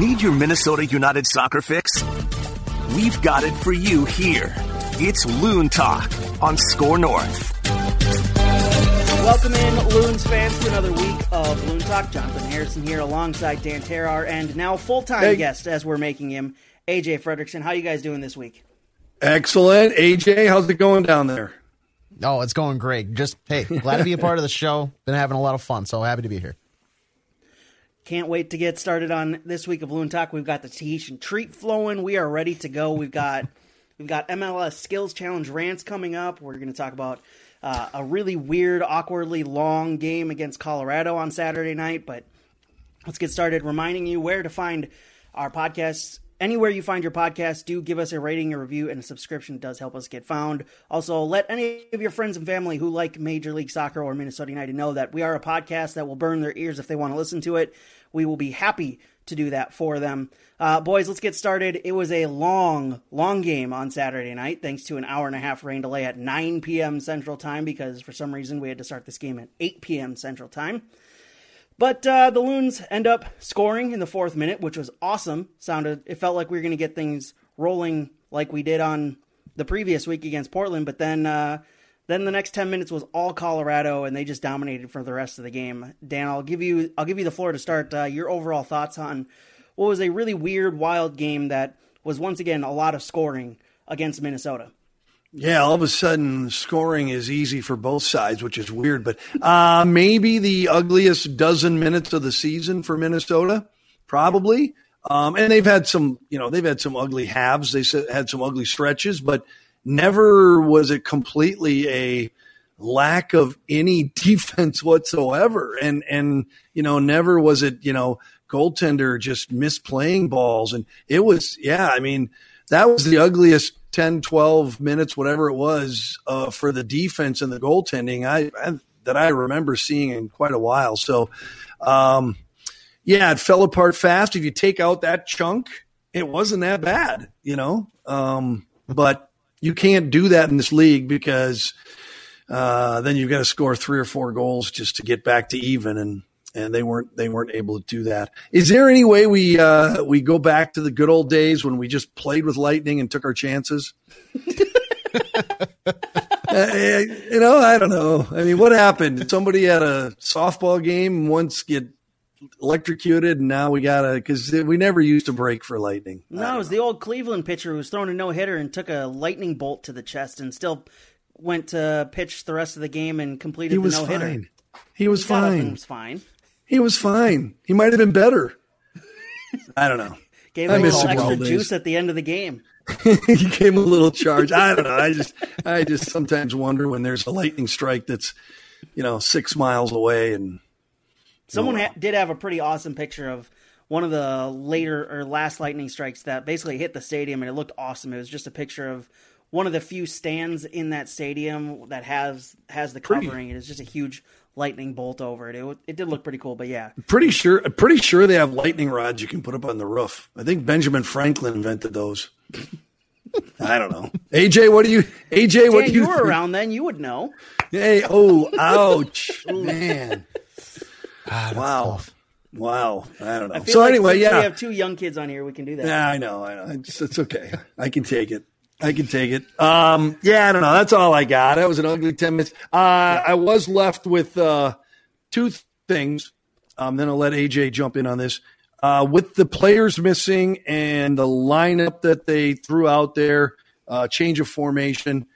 Need your Minnesota United soccer fix? We've got it for you here. It's Loon Talk on Score North. Welcome in, Loons fans, to another week of Loon Talk. Jonathan Harrison here alongside Dan Terrar and now full-time Hey. guest as we're making him, AJ Fredrickson. How you guys doing this week? Excellent. AJ, how's it going down there? Oh, it's going great. Just hey, glad to be a part of the show. Been having a lot of fun, so happy to be here. Can't wait to get started on this week of Loon Talk. We've got the Tahitian treat flowing. We are ready to go. We've got we've got MLS Skills Challenge rants coming up. We're going to talk about uh, a really weird, awkwardly long game against Colorado on Saturday night. But let's get started. Reminding you where to find our podcasts. Anywhere you find your podcast, do give us a rating, a review, and a subscription does help us get found. Also, let any of your friends and family who like Major League Soccer or Minnesota United know that we are a podcast that will burn their ears if they want to listen to it. We will be happy to do that for them. Uh, boys, let's get started. It was a long, long game on Saturday night, thanks to an hour and a half rain delay at 9 p.m. Central Time, because for some reason we had to start this game at 8 p.m. Central Time. But uh, the Loons end up scoring in the fourth minute, which was awesome. Sounded it felt like we were going to get things rolling like we did on the previous week against Portland. But then, uh, then the next ten minutes was all Colorado, and they just dominated for the rest of the game. Dan, I'll give you I'll give you the floor to start. Uh, your overall thoughts on what was a really weird, wild game that was once again a lot of scoring against Minnesota. Yeah, all of a sudden scoring is easy for both sides, which is weird. But uh, maybe the ugliest dozen minutes of the season for Minnesota, probably. Um, and they've had some, you know, they've had some ugly halves. They had some ugly stretches, but never was it completely a lack of any defense whatsoever. And and you know, never was it, you know, goaltender just misplaying balls. And it was, yeah, I mean, that was the ugliest 10, 12 minutes, whatever it was, uh, for the defense and the goaltending I, I that I remember seeing in quite a while. So, um, yeah, it fell apart fast. If you take out that chunk, it wasn't that bad, you know. Um, but you can't do that in this league because uh, then you've got to score three or four goals just to get back to even, and and they weren't they weren't able to do that. Is there any way we uh, we go back to the good old days when we just played with lightning and took our chances? Uh, you know, I don't know. I mean, what happened? Somebody at a softball game once get electrocuted, and now we gotta because we never used to break for lightning. No, it was the old Cleveland pitcher who was throwing a no hitter and took a lightning bolt to the chest and still went to pitch the rest of the game and completed He the no hitter. fine. He was fine. He was fine. He was fine. He might have been better. I don't know. Gave I him a little extra juice at the end of the game. he gave him a little charge. I don't know. I just, I just sometimes wonder when there's a lightning strike that's, you know, six miles away, and Someone wow. ha- did have a pretty awesome picture of one of the later or last lightning strikes that basically hit the stadium, and it looked awesome. It was just a picture of one of the few stands in that stadium that has has the Pretty. covering. It is just a huge lightning bolt over it. It, it did look pretty cool, but yeah, pretty sure, pretty sure they have lightning rods you can put up on the roof. I think Benjamin Franklin invented those. I don't know. AJ, what do you? AJ, what do you? If you were think? around then. You would know. Hey, oh, ouch, man! Wow, tough. wow. I don't know. I So like anyway, yeah, we have two young kids on here. We can do that. Yeah, I know, I know. It's, it's okay. I can take it. I can take it. Um, yeah, I don't know. That's all I got. That was an ugly ten minutes. Uh, I was left with uh, two th- things. Um, then I'll let AJ jump in on this. Uh, with the players missing and the lineup that they threw out there, uh, change of formation.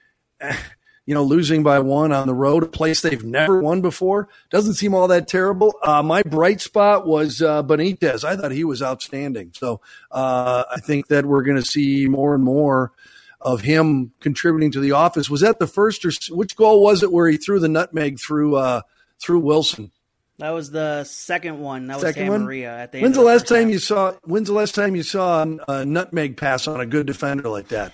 You know, losing by one on the road, a place they've never won before, doesn't seem all that terrible. Uh, my bright spot was uh, Benitez. I thought he was outstanding. So uh, I think that we're going to see more and more of him contributing to the office. Was that the first or which goal was it where he threw the nutmeg through uh, through Wilson? That was the second one. That was Second one. Maria at the. When's of the last time half. you saw? When's the last time you saw a nutmeg pass on a good defender like that?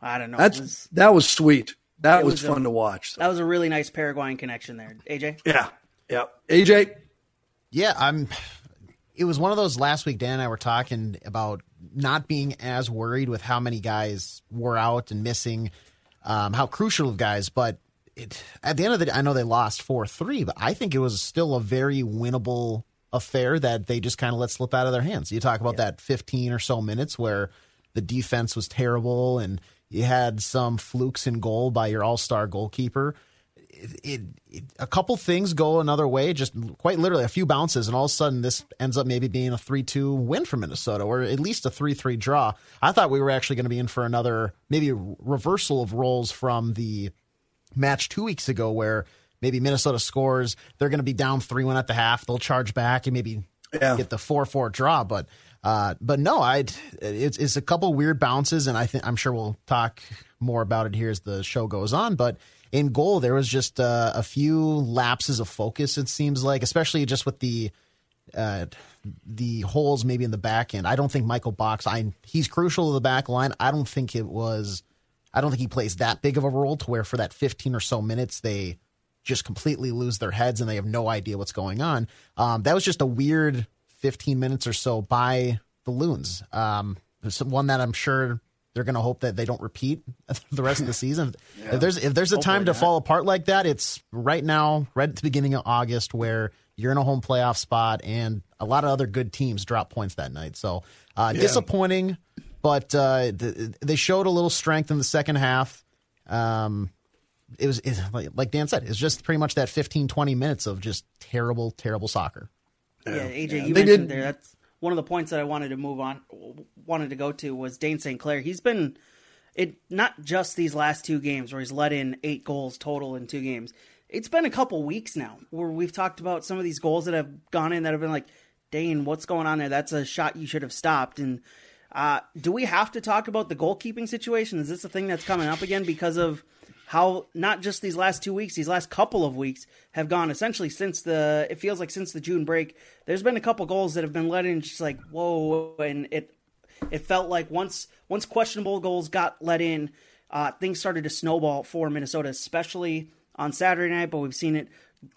I don't know. That's was- that was sweet. That It was, was a- fun to watch. that was a really nice Paraguayan connection there, AJ. yeah, yeah. AJ, Yeah, I'm. It was one of those last week. Dan and I were talking about not being as worried with how many guys were out and missing, um, how crucial of guys. But it, at the end of the day, I know they lost four three, but I think it was still a very winnable affair that they just kind of let slip out of their hands. You talk about yeah. that 15 or so minutes where the defense was terrible and you had some flukes in goal by your all-star goalkeeper. It, it, it, a couple things go another way, just quite literally a few bounces, and all of a sudden this ends up maybe being a 3 2 win for Minnesota, or at least a 3 3 draw. I thought we were actually going to be in for another maybe reversal of roles from the match two weeks ago, where maybe Minnesota scores, they're going to be down 3 1 at the half, they'll charge back and maybe yeah. get the 4 4 draw. But uh, but no, I it's, it's a couple weird bounces, and I think I'm sure we'll talk more about it here as the show goes on. But in goal, there was just uh, a few lapses of focus. It seems like, especially just with the uh, the holes maybe in the back end. I don't think Michael Box. I he's crucial to the back line. I don't think it was. I don't think he plays that big of a role to where for that 15 or so minutes they just completely lose their heads and they have no idea what's going on. Um, that was just a weird 15 minutes or so by the Loons. Um, one that I'm sure they're going to hope that they don't repeat the rest of the season. yeah. If there's if there's a Hopefully time to not. fall apart like that, it's right now, right at the beginning of August, where you're in a home playoff spot, and a lot of other good teams drop points that night. So uh, yeah. disappointing, but uh, they showed a little strength in the second half. Um, it was it, like Dan said, it's just pretty much that 15, 20 minutes of just terrible, terrible soccer. Yeah, AJ, yeah. you mentioned did. there. That's one of the points that I wanted to move on, wanted to go to was Dayne St. Clair. He's been it not just these last two games where he's let in eight goals total in two games. It's been a couple weeks now where we've talked about some of these goals that have gone in that have been like, Dane, what's going on there? That's a shot you should have stopped. And uh, do we have to talk about the goalkeeping situation? Is this a thing that's coming up again because of how not just these last two weeks, these last couple of weeks have gone essentially since the it feels like since the June break. There's been a couple goals that have been let in, just like whoa, and it it felt like once once questionable goals got let in, uh, things started to snowball for Minnesota, especially on Saturday night. But we've seen it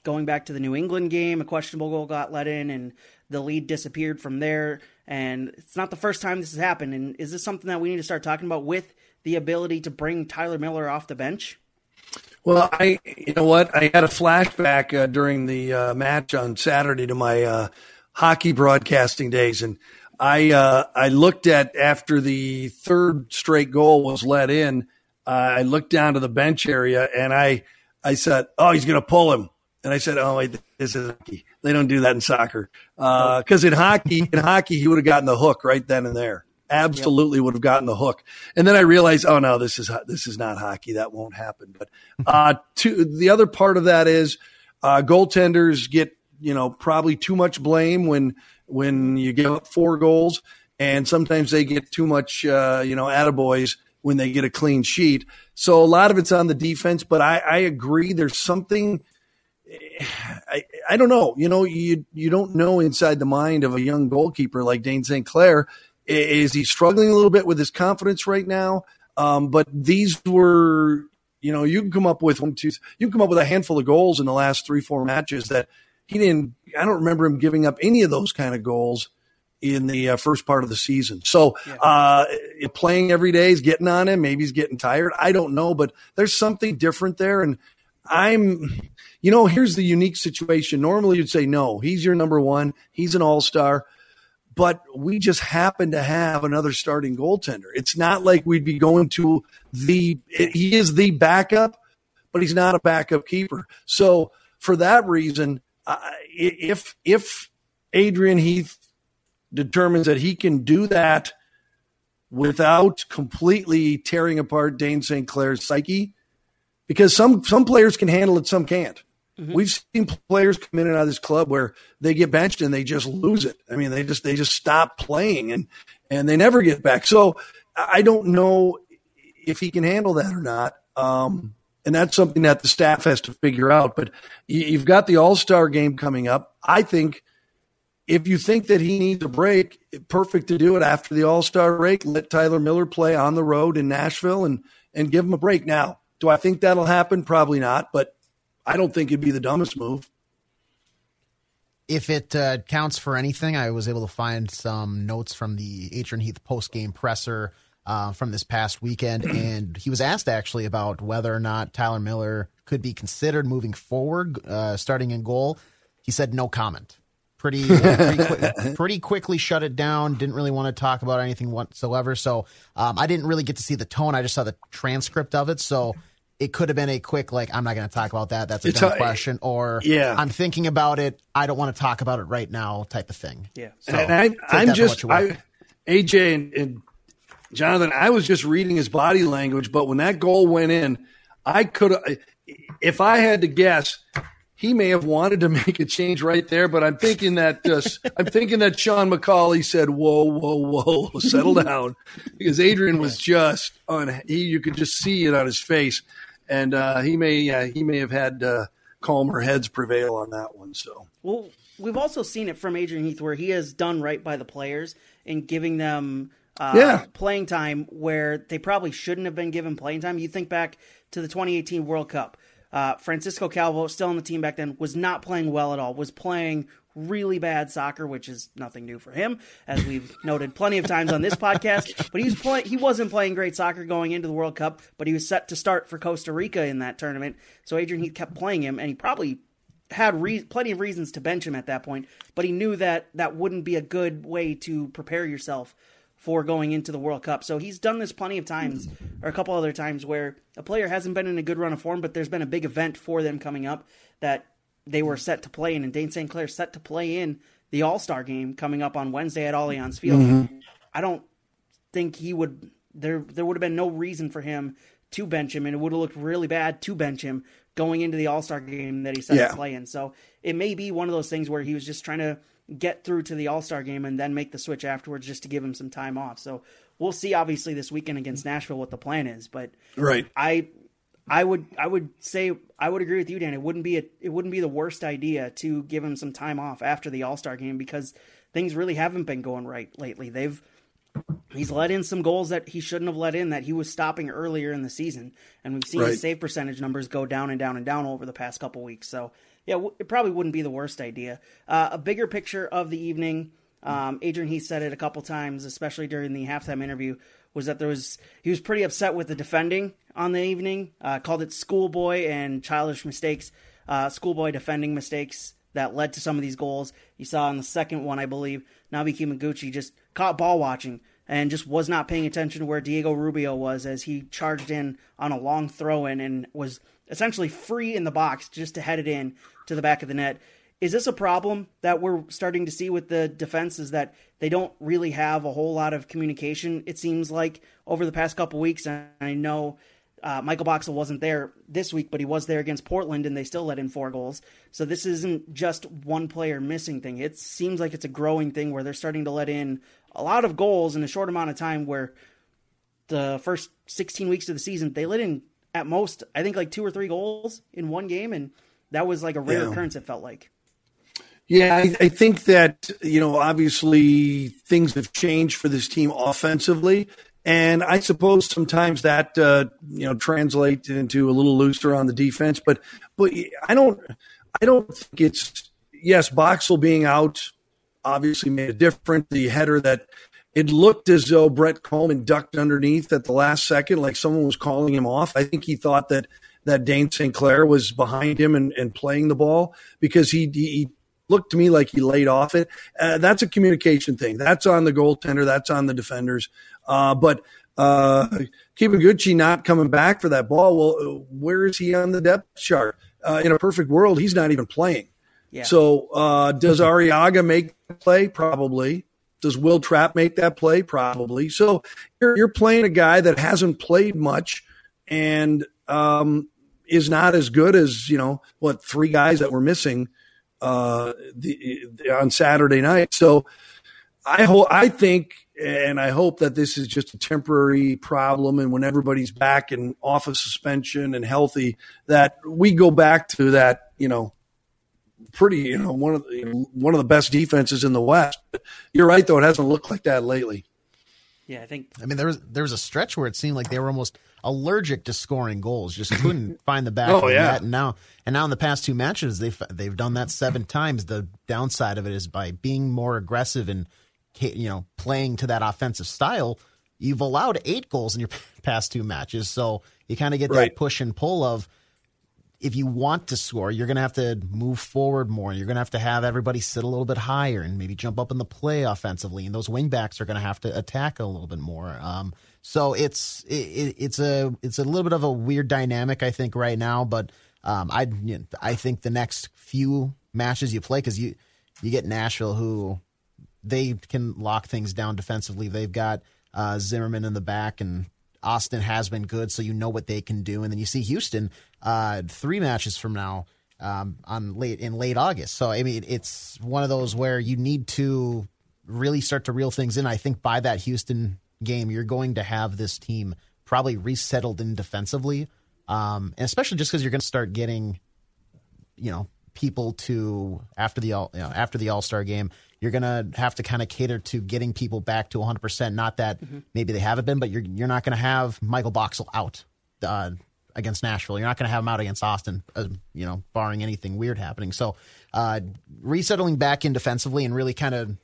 going back to the New England game. A questionable goal got let in, and the lead disappeared from there. And it's not the first time this has happened. And is this something that we need to start talking about with the ability to bring Tyler Miller off the bench? Well, I, you know what? I had a flashback uh, during the uh, match on Saturday to my uh, hockey broadcasting days, and I uh, I looked at after the third straight goal was let in. Uh, I looked down to the bench area, and I I said, "Oh, he's going to pull him." And I said, "Oh, this is hockey. They don't do that in soccer. Because uh, in hockey, in hockey, he would have gotten the hook right then and there." Absolutely yep. would have gotten the hook. And then I realized, oh no, this is this is not hockey. That won't happen. But uh, to, the other part of that is uh, goaltenders get you know probably too much blame when when you give up four goals, and sometimes they get too much uh, you know attaboys when they get a clean sheet. So a lot of it's on the defense. But I, I agree. There's something. I, I don't know. You know, you you don't know inside the mind of a young goalkeeper like Dayne St. Clair is he struggling a little bit with his confidence right now? Um, but these were, you know, you can come up with one, two, you can come up with a handful of goals in the last three, four matches that he didn't. I don't remember him giving up any of those kind of goals in the uh, first part of the season. So uh, playing every day is getting on him. Maybe he's getting tired. I don't know, but there's something different there. And I'm, you know, here's the unique situation. Normally you'd say, no, he's your number one. He's an all star but we just happen to have another starting goaltender. It's not like we'd be going to the, he is the backup, but he's not a backup keeper. So for that reason, uh, if, if Adrian Heath determines that he can do that without completely tearing apart Dayne St. Clair's psyche, because some, some players can handle it, some can't. Mm-hmm. We've seen players come in and out of this club where they get benched and they just lose it. I mean, they just they just stop playing and and they never get back. So I don't know if he can handle that or not. Um, and that's something that the staff has to figure out. But you've got the All Star game coming up. I think if you think that he needs a break, perfect to do it after the All Star break. Let Tyler Miller play on the road in Nashville and and give him a break. Now, do I think that'll happen? Probably not. But I don't think it'd be the dumbest move. If it uh, counts for anything, I was able to find some notes from the Adrian Heath post game presser uh, from this past weekend, and he was asked actually about whether or not Tyler Miller could be considered moving forward, uh, starting in goal. He said no comment. pretty pretty, quick, pretty, quickly shut it down. Didn't really want to talk about anything whatsoever. So um, I didn't really get to see the tone. I just saw the transcript of it. So it could have been a quick like I'm not going to talk about that. That's a it's dumb a, question. Or yeah. I'm thinking about it. I don't want to talk about it right now. Type of thing. Yeah. So, and I, am just I, AJ and, and Jonathan. I was just reading his body language, but when that goal went in, I could if I had to guess, he may have wanted to make a change right there, but I'm thinking that uh, I'm thinking that Sean McCauley said, "Whoa, whoa, whoa, settle down," because Adrian was just on. He, you could just see it on his face, and uh, he may uh, he may have had uh, calmer heads prevail on that one. So, well, we've also seen it from Adrian Heath where he has done right by the players in giving them uh, yeah. playing time where they probably shouldn't have been given playing time. You think back to the 2018 World Cup. Uh, Francisco Calvo, still on the team back then, was not playing well at all. Was playing really bad soccer, which is nothing new for him, as we've noted plenty of times on this podcast. But he was he wasn't playing great soccer going into the World Cup, but he was set to start for Costa Rica in that tournament. So Adrian Heath kept playing him, and he probably had re- plenty of reasons to bench him at that point. But he knew that that wouldn't be a good way to prepare yourself for going into the World Cup. So he's done this plenty of times, or a couple other times, where a player hasn't been in a good run of form, but there's been a big event for them coming up that they were set to play in, and Dayne St. Clair set to play in the All Star game coming up on Wednesday at Allianz Field. Mm-hmm. I don't think he would. There, there would have been no reason for him to bench him, and it would have looked really bad to bench him going into the All Star game that he set yeah. to play in. So it may be one of those things where he was just trying to get through to the All Star game and then make the switch afterwards just to give him some time off. So we'll see obviously this weekend against Nashville what the plan is. But right, I I would I would say I would agree with you, Dan. It wouldn't be a, it wouldn't be the worst idea to give him some time off after the All Star game because things really haven't been going right lately. They've he's let in some goals that he shouldn't have let in that he was stopping earlier in the season, and we've seen right. his save percentage numbers go down and down and down over the past couple weeks. So yeah, it probably wouldn't be the worst idea. Uh, a bigger picture of the evening. Um, Adrian Heath said it a couple times, especially during the halftime interview, was that there was he was pretty upset with the defending on the evening. Uh, called it schoolboy and childish mistakes, uh, schoolboy defending mistakes that led to some of these goals. You saw in the second one, I believe, Nabi Kibunguchi just caught ball watching and just was not paying attention to where Diego Rubio was as he charged in on a long throw in and was essentially free in the box just to head it in to the back of the net. Is this a problem that we're starting to see with the defense? Is that they don't really have a whole lot of communication? It seems like over the past couple weeks, and I know uh, Michael Boxall wasn't there this week, but he was there against Portland, and they still let in four goals. So this isn't just one player missing thing. It seems like it's a growing thing where they're starting to let in a lot of goals in a short amount of time. Where the first 16 weeks of the season, they let in at most, I think, like two or three goals in one game, and that was like a rare yeah. occurrence. It felt like. Yeah, I, I, think that you know obviously things have changed for this team offensively, and I suppose sometimes that uh, you know translates into a little looser on the defense. But but I don't I don't think it's yes Boxall being out obviously made a difference. The header that it looked as though Brent Kallman ducked underneath at the last second, like someone was calling him off. I think he thought that that Dayne St. Clair was behind him and, and playing the ball because he, he looked to me like he laid off it. Uh, that's a communication thing. That's on the goaltender. That's on the defenders. Uh, but uh, Kibunguchi not coming back for that ball. Well, where is he on the depth chart? Uh, in a perfect world, he's not even playing. Yeah. So uh, does Arriaga make the play? Probably. Does Wil Trapp make that play? Probably. So you're, you're playing a guy that hasn't played much and um, is not as good as you know what three guys that were missing uh, the, on Saturday night. So I hope I think and I hope that this is just a temporary problem. And when everybody's back and off of suspension and healthy, that we go back to that you know pretty you know one of the, one of the best defenses in the West. You're right though; it hasn't looked like that lately. Yeah, I think. I mean, there was there was a stretch where it seemed like they were almost allergic to scoring goals, just couldn't find the back oh, of the yeah. net. And now, and now in the past two matches, they've they've done that seven times. The downside of it is by being more aggressive and you know playing to that offensive style, you've allowed eight goals in your past two matches. So you kind of get right. that push and pull of if you want to score, you're going to have to move forward more. You're going to have to have everybody sit a little bit higher and maybe jump up in the play offensively. And those wingbacks are going to have to attack a little bit more. Um, so it's it, it's a it's a little bit of a weird dynamic, I think, right now. But um, I you know, I think the next few matches you play because you you get Nashville who they can lock things down defensively. They've got uh, Zimmerman in the back and Austin has been good, so you know what they can do. And then you see Houston uh, three matches from now um, on late in late August. So I mean, it's one of those where you need to really start to reel things in. I think by that Houston game, you're going to have this team probably resettled in defensively, um, and especially just because you're going to start getting, you know, people to after the all you know, after the All Star game you're going to have to kind of cater to getting people back to 100%. Not that mm-hmm. maybe they haven't been, but you're you're not going to have Michael Boxall out uh, against Nashville. You're not going to have him out against Austin, uh, you know, barring anything weird happening. So, uh, resettling back in defensively and really kind of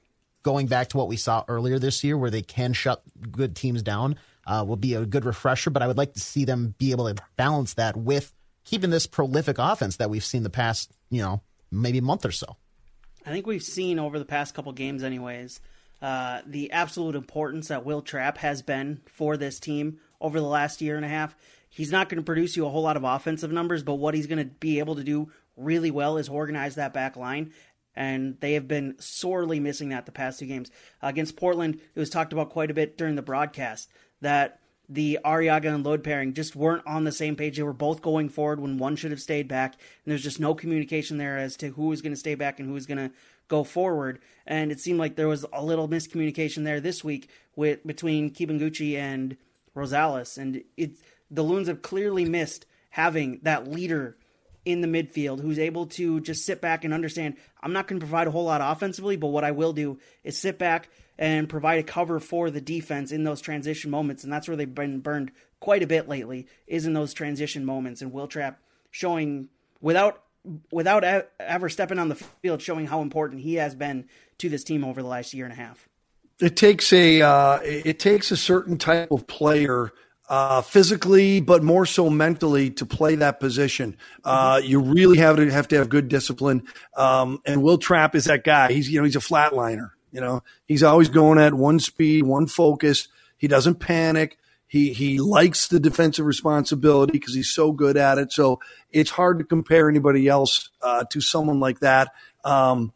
going back to what we saw earlier this year, where they can shut good teams down, uh, will be a good refresher. But I would like to see them be able to balance that with keeping this prolific offense that we've seen the past, you know, maybe month or so. I think we've seen over the past couple games, anyways, uh, the absolute importance that Wil Trapp has been for this team over the last year and a half. He's not going to produce you a whole lot of offensive numbers, but what he's going to be able to do really well is organize that back line. And they have been sorely missing that the past two games. Uh, against Portland, it was talked about quite a bit during the broadcast that the Arriaga and Lod pairing just weren't on the same page. They were both going forward when one should have stayed back, and there's just no communication there as to who was going to stay back and who was going to go forward. And it seemed like there was a little miscommunication there this week with between Kibunguchi and Rosales, and it the Loons have clearly missed having that leader in the midfield who's able to just sit back and understand I'm not going to provide a whole lot offensively, but what I will do is sit back, and provide a cover for the defense in those transition moments. And that's where they've been burned quite a bit lately, is in those transition moments. And Wil Trapp showing without without ever stepping on the field, showing how important he has been to this team over the last year and a half. It takes a uh, it takes a certain type of player. Uh, physically, but more so mentally, to play that position. Uh, you really have to have to have good discipline. Um, and Wil Trapp is that guy. He's you know he's a flatliner. You know, he's always going at one speed, one focus. He doesn't panic. He he likes the defensive responsibility because he's so good at it. So it's hard to compare anybody else uh, to someone like that. Um,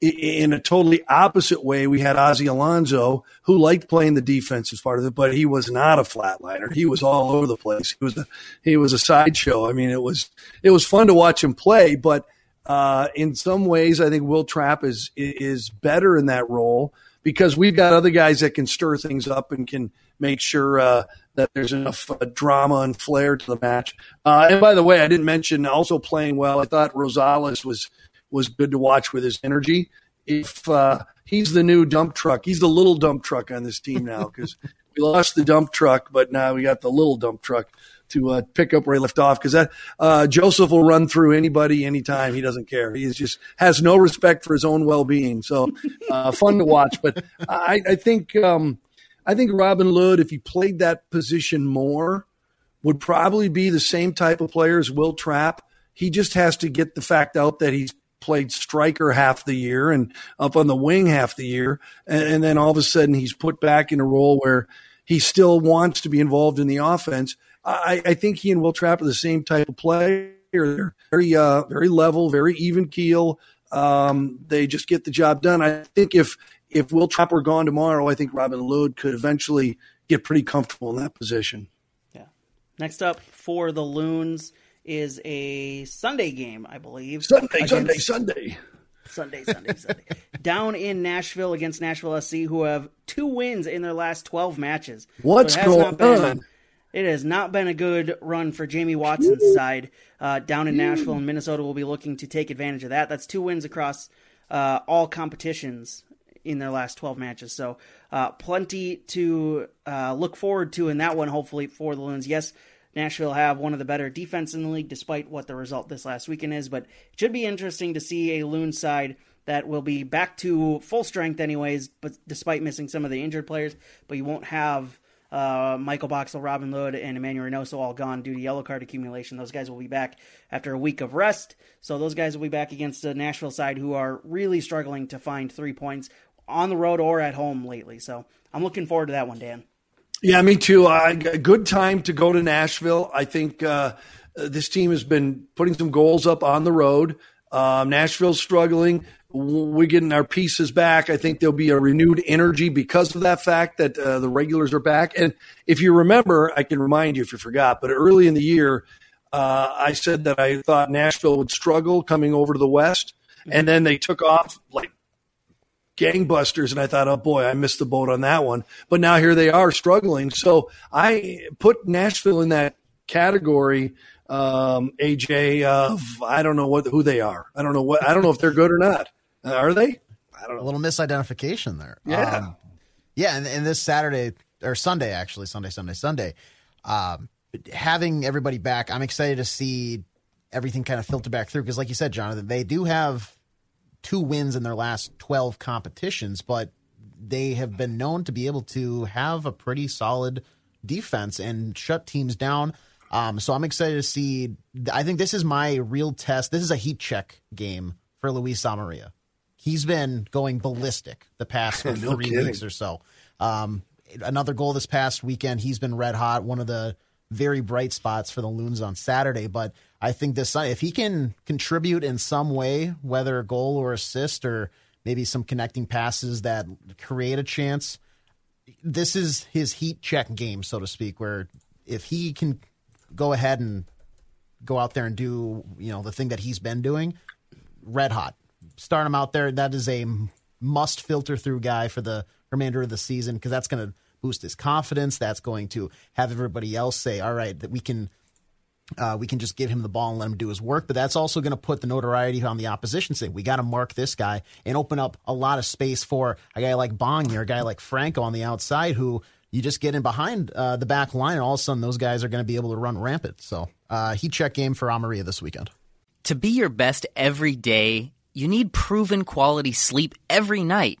in a totally opposite way, we had Ozzie Alonso, who liked playing the defense as part of it, but he was not a flatliner. He was all over the place. He was a he was a sideshow. I mean, it was it was fun to watch him play, but uh, in some ways, I think Wil Trapp is is better in that role because we've got other guys that can stir things up and can make sure uh, that there's enough uh, drama and flair to the match. Uh, and by the way, I didn't mention also playing well. I thought Rosales was was good to watch with his energy. If uh, he's the new dump truck, he's the little dump truck on this team now because we lost the dump truck, but now we got the little dump truck to uh, pick up where he left off because that uh, Joseph will run through anybody anytime. He doesn't care. He just has no respect for his own well being. So uh, fun to watch. But I, I think um, I think Robin Lod, if he played that position more, would probably be the same type of player as Wil Trapp. He just has to get the fact out that he's played striker half the year and up on the wing half the year, and, and then all of a sudden he's put back in a role where he still wants to be involved in the offense I, I think he and Wil Trapp are the same type of player. They're very, uh, very level, very even keel. Um, they just get the job done. I think if if Wil Trapp were gone tomorrow, I think Robin Lod could eventually get pretty comfortable in that position. Yeah. Next up for the Loons is a Sunday game, I believe. Sunday, Sunday, Sunday. Sunday, Sunday, Sunday. Down in Nashville against Nashville SC, who have two wins in their last 12 matches. What's so going been, on? It has not been a good run for Jamie Watson's side uh, down in Nashville, and Minnesota will be looking to take advantage of that. That's two wins across uh, all competitions in their last 12 matches. So, uh, plenty to uh, look forward to in that one, hopefully, for the Loons. Yes, Nashville have one of the better defense in the league, despite what the result this last weekend is, but it should be interesting to see a Loon side that will be back to full strength, anyways, but despite missing some of the injured players, but you won't have Uh, Michael Boxall, Robin Lod, and Emanuel Reynoso all gone due to yellow card accumulation. Those guys will be back after a week of rest. So those guys will be back against the Nashville side who are really struggling to find three points on the road or at home lately. So I'm looking forward to that one, Dan. Yeah, me too. Uh, good time to go to Nashville. I think uh, this team has been putting some goals up on the road. Um, Nashville's struggling. We're getting our pieces back. I think there'll be a renewed energy because of that fact that uh, the regulars are back. And if you remember, I can remind you if you forgot, but early in the year, uh, I said that I thought Nashville would struggle coming over to the West. And then they took off like gangbusters. And I thought, oh boy, I missed the boat on that one. But now here they are struggling. So I put Nashville in that category um, AJ of I don't know what who they are. I don't know what I don't know if they're good or not. Uh, are they? I don't know. A little misidentification there. Yeah, um, yeah. And, and, this Saturday or Sunday, actually Sunday, Sunday, Sunday, um, having everybody back, I'm excited to see everything kind of filter back through because, like you said, Jonathan, they do have two wins in their last 12 competitions, but they have been known to be able to have a pretty solid defense and shut teams down. Um, so I'm excited to see. I think this is my real test. This is a heat check game for Luis Amarilla. He's been going ballistic the past no three kidding. weeks or so. Um, another goal this past weekend. He's been red hot. One of the very bright spots for the Loons on Saturday. But I think this if he can contribute in some way, whether a goal or assist or maybe some connecting passes that create a chance, this is his heat check game, so to speak. Where if he can go ahead and go out there and do you know the thing that he's been doing, red hot. Start him out there. That is a must filter through guy for the remainder of the season because that's going to boost his confidence. That's going to have everybody else say, "All right, that we can." Uh, we can just give him the ball and let him do his work, but that's also going to put the notoriety on the opposition. Saying we got to mark this guy and open up a lot of space for a guy like Bong or a guy like Franco on the outside, who you just get in behind uh, the back line, and all of a sudden those guys are going to be able to run rampant. So, uh, heat check game for Amarilla this weekend. To be your best every day, you need proven quality sleep every night.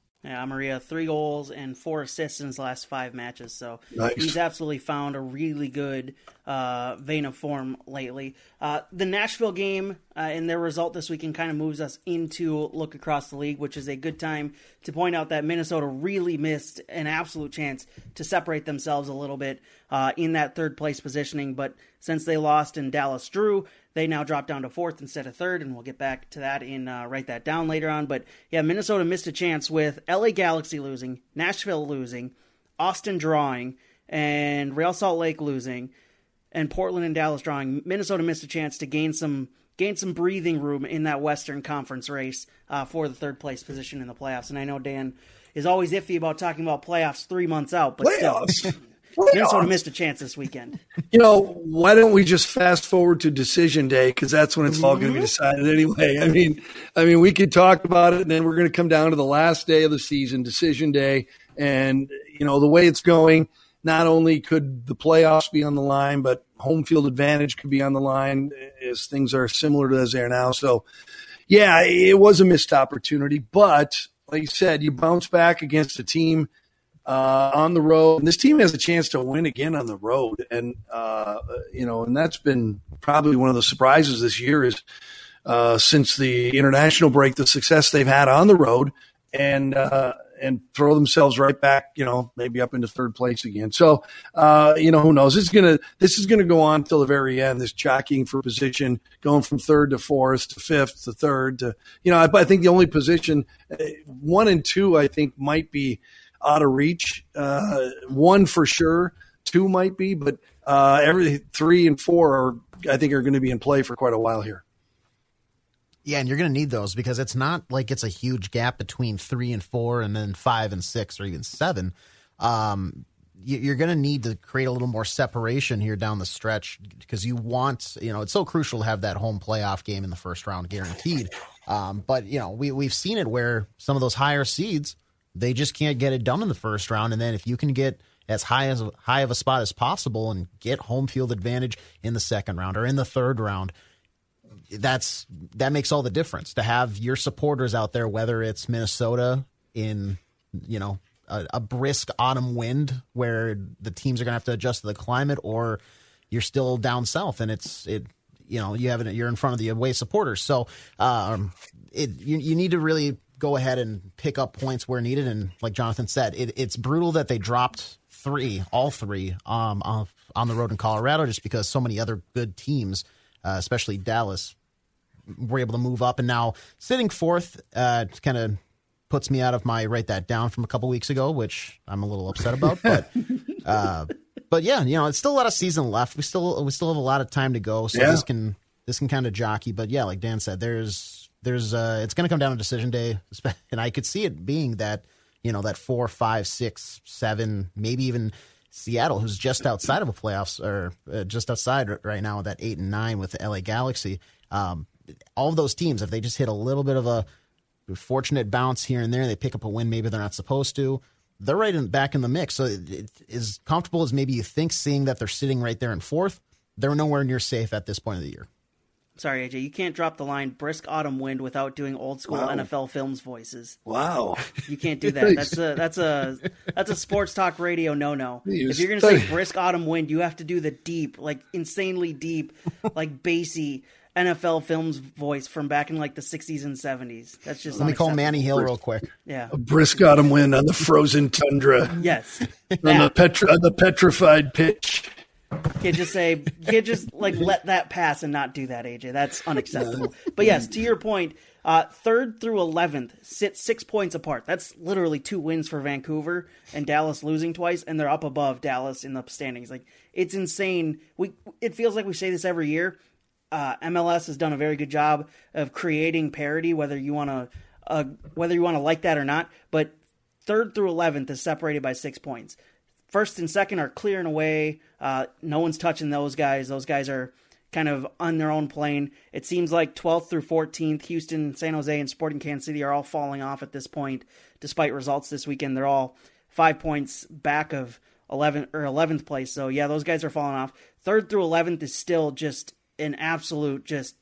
Yeah, Maria, three goals and four assists in his last five matches. So nice. he's absolutely found a really good uh, vein of form lately. Uh, the Nashville game uh, and their result this weekend kind of moves us into look across the league, which is a good time to point out that Minnesota really missed an absolute chance to separate themselves a little bit uh, in that third place positioning. But since they lost and Dallas drew, they now drop down to fourth instead of third, and we'll get back to that in uh, write that down later on. But yeah, Minnesota missed a chance with LA Galaxy losing, Nashville losing, Austin drawing, and Real Salt Lake losing, and Portland and Dallas drawing. Minnesota missed a chance to gain some gain some breathing room in that Western Conference race uh, for the third place position in the playoffs. And I know Dan is always iffy about talking about playoffs three months out, but playoffs. still. Minnesota missed a chance this weekend. You know, why don't we just fast forward to decision day because that's when it's mm-hmm. all going to be decided anyway. I mean, I mean, we could talk about it, and then we're going to come down to the last day of the season, decision day, and you know the way it's going. Not only could the playoffs be on the line, but home field advantage could be on the line as things are similar to as they are now. So, yeah, it was a missed opportunity, but like you said, you bounce back against a team uh, on the road. And this team has a chance to win again on the road, and uh, you know, and that's been probably one of the surprises this year is uh, since the international break, the success they've had on the road. and uh, and throw themselves right back, you know, maybe up into third place again. So, uh, you know, who knows? This is gonna this is gonna go on till the very end. This jockeying for position, going from third to fourth to fifth to third to, you know, I, I think the only position uh, one and two I think might be out of reach. Uh, one for sure, two might be, but uh, every three and four are I think are going to be in play for quite a while here. Yeah, and you're going to need those because it's not like it's a huge gap between three and four, and then five and six, or even seven. Um, you're going to need to create a little more separation here down the stretch because you want, you know, it's so crucial to have that home playoff game in the first round guaranteed. Um, but you know, we we've seen it where some of those higher seeds they just can't get it done in the first round, and then if you can get as high as high of a spot as possible and get home field advantage in the second round or in the third round that's that makes all the difference to have your supporters out there, whether it's Minnesota in you know a, a brisk autumn wind where the teams are going to have to adjust to the climate, or you're still down south and it's it you know you have it you're in front of the away supporters. So um, it you, you need to really go ahead and pick up points where needed. And like Jonathan said, it, it's brutal that they dropped three, all three, um, on the road in Colorado, just because so many other good teams, uh, especially Dallas, were able to move up, and now sitting fourth uh, kind of puts me out of my write that down from a couple weeks ago, which I'm a little upset about. But uh, but yeah, you know, it's still a lot of season left. We still we still have a lot of time to go, so yeah. this can this can kind of jockey. But yeah, like Dan said, there's there's uh, it's going to come down to decision day, and I could see it being that you know that four, five, six, seven, maybe even. Seattle, who's just outside of a playoffs or uh, just outside right now, with that eight and nine with the LA Galaxy. Um, all of those teams, if they just hit a little bit of a fortunate bounce here and there, they pick up a win maybe they're not supposed to, they're right in, back in the mix. So it, it, as comfortable as maybe you think, seeing that they're sitting right there in fourth, they're nowhere near safe at this point of the year. Sorry, AJ, you can't drop the line "brisk autumn wind" without doing old school wow. NFL films voices. Wow, you can't do that. That's a that's a that's a sports talk radio no no. If you're gonna say "brisk autumn wind," you have to do the deep, like insanely deep, like bassy NFL films voice from back in like the 60s and 70s. That's just let me call Manny Hill real quick. Yeah, a brisk autumn wind on the frozen tundra. yes, on the petra the petrified pitch. Can't just say can't just like let that pass and not do that, AJ. That's unacceptable. but yes, to your point, uh, third through eleventh sit six points apart. That's literally two wins for Vancouver and Dallas losing twice, and they're up above Dallas in the standings. Like it's insane. We it feels like we say this every year, uh, MLS has done a very good job of creating parity, whether you want to uh, whether you want to like that or not. But third through eleventh is separated by six points. First and second are clearing away. Uh, no one's touching those guys. Those guys are kind of on their own plane. It seems like 12th through 14th, Houston, San Jose, and Sporting Kansas City are all falling off at this point, despite results this weekend. They're all five points back of 11th or 11th place. So yeah, those guys are falling off. Third through 11th is still just an absolute just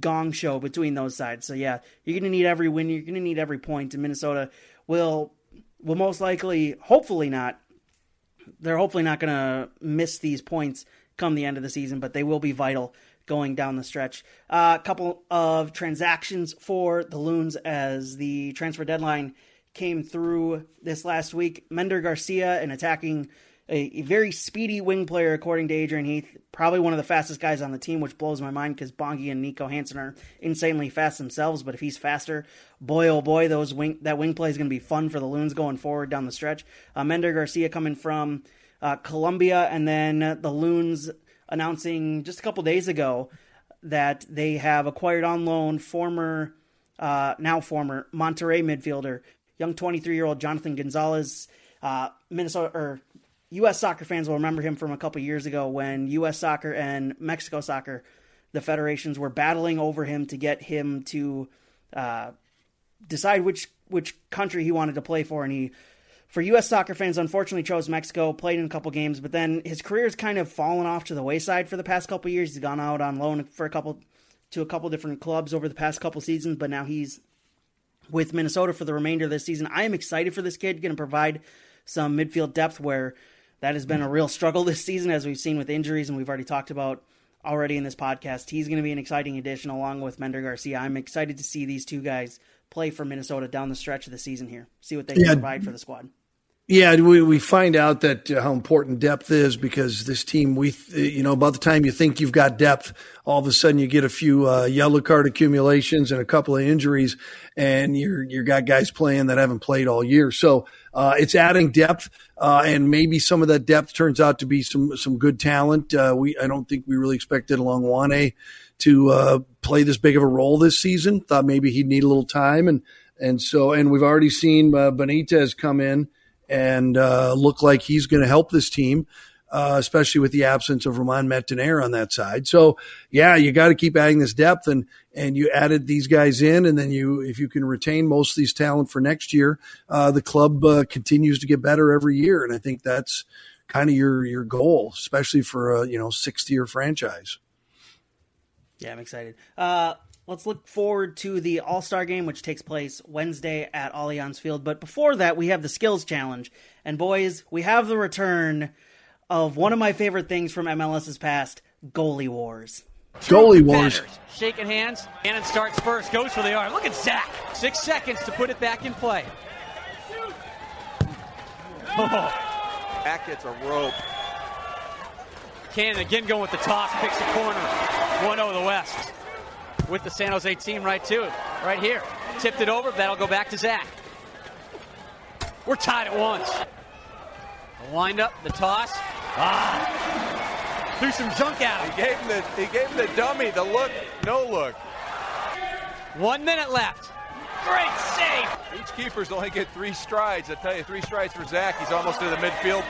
gong show between those sides. So yeah, you're going to need every win. You're going to need every point. And Minnesota will will most likely, hopefully not. They're hopefully not going to miss these points come the end of the season, but they will be vital going down the stretch. A uh, couple of transactions for the Loons as the transfer deadline came through this last week. Mender Garcia, an attacking a, very speedy wing player, according to Adrian Heath. Probably one of the fastest guys on the team, which blows my mind because Bongi and Niko Hansen are insanely fast themselves. But if he's faster, boy oh boy, those wing that wing play is going to be fun for the Loons going forward down the stretch. Uh, Mender Garcia coming from uh, Colombia, and then the Loons announcing just a couple days ago that they have acquired on loan former, uh, now former Monterrey midfielder, young 23 year old Jonathan Gonzalez. Uh, Minnesota or U.S. soccer fans will remember him from a couple years ago when U.S. soccer and Mexico soccer, the federations were battling over him to get him to uh, decide which which country he wanted to play for, and he. For U.S. soccer fans, unfortunately chose Mexico, played in a couple games, but then his career's kind of fallen off to the wayside for the past couple years. He's gone out on loan for a couple to a couple different clubs over the past couple seasons, but now he's with Minnesota for the remainder of this season. I am excited for this kid, going to provide some midfield depth where that has been a real struggle this season, as we've seen with injuries, and we've already talked about already in this podcast. He's going to be an exciting addition along with Mender Garcia. I'm excited to see these two guys play for Minnesota down the stretch of the season here. See what they can Yeah. provide for the squad. Yeah, we, we find out that uh, how important depth is because this team, we, th- you know, by the time you think you've got depth, all of a sudden you get a few uh, yellow card accumulations and a couple of injuries, and you're you got guys playing that haven't played all year. So uh, it's adding depth, uh, and maybe some of that depth turns out to be some some good talent. Uh, we I don't think we really expected Hlongwane to uh, play this big of a role this season. Thought maybe he'd need a little time, and and so and we've already seen uh, Benitez come in and uh, look like he's going to help this team, uh, especially with the absence of Romain Métanire on that side. So, yeah, you got to keep adding this depth, and and you added these guys in, and then you if you can retain most of these talent for next year, uh, the club uh, continues to get better every year, and I think that's kind of your your goal, especially for a you know sixty year franchise. Yeah, I'm excited. Uh, let's look forward to the All Star game, which takes place Wednesday at Allianz Field. But before that, we have the Skills Challenge. And boys, we have the return of one of my favorite things from MLS's past goalie wars. Goalie wars. Shaking hands. Cannon starts first, goes for the arm. Look at Zach. Six seconds to put it back in play. Back gets a rope. Cannon again going with the toss, picks the corner. 1 0 the West. With the San Jose team right to it. Right here. Tipped it over. That'll go back to Zach. We're tied at once. The wind up, the toss. Ah. Threw some junk at him. He gave him the he gave him the dummy, the look, no look. One minute left. Great save. Each keepers only get three strides. I tell you, three strides for Zach. He's almost to the midfield.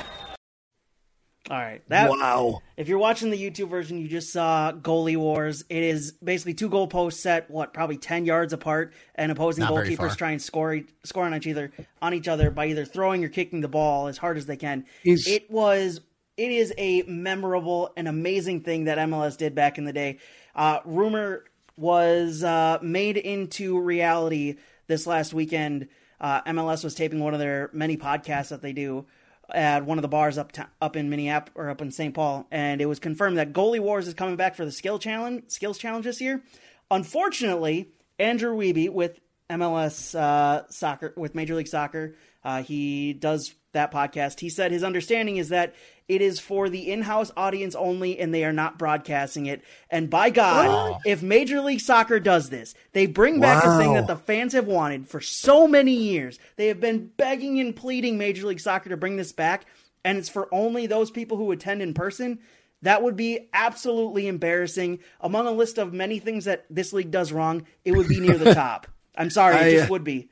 All right. That, Wow. If you're watching the YouTube version, you just saw goalie wars. It is basically two goalposts set, what, probably 10 yards apart, and opposing Not goalkeepers far. try and score, score on each other, on each other by either throwing or kicking the ball as hard as they can. Is- it was, it is a memorable and amazing thing that MLS did back in the day. Uh, rumor was uh, made into reality this last weekend. Uh, MLS was taping one of their many podcasts that they do at one of the bars up up in Minneapolis or up in St. Paul, and it was confirmed that Goalie Wars is coming back for the skill challenge skills challenge this year. Unfortunately, Andrew Wiebe with MLS uh, soccer with Major League Soccer, uh, he does that podcast. He said his understanding is that it is for the in-house audience only, and they are not broadcasting it. And by God, if Major League Soccer does this, they bring back a thing that the fans have wanted for so many years. They have been begging and pleading Major League Soccer to bring this back, and it's for only those people who attend in person. That would be absolutely embarrassing. Among a list of many things that this league does wrong, it would be near the top. I'm sorry, I, it just uh, would be.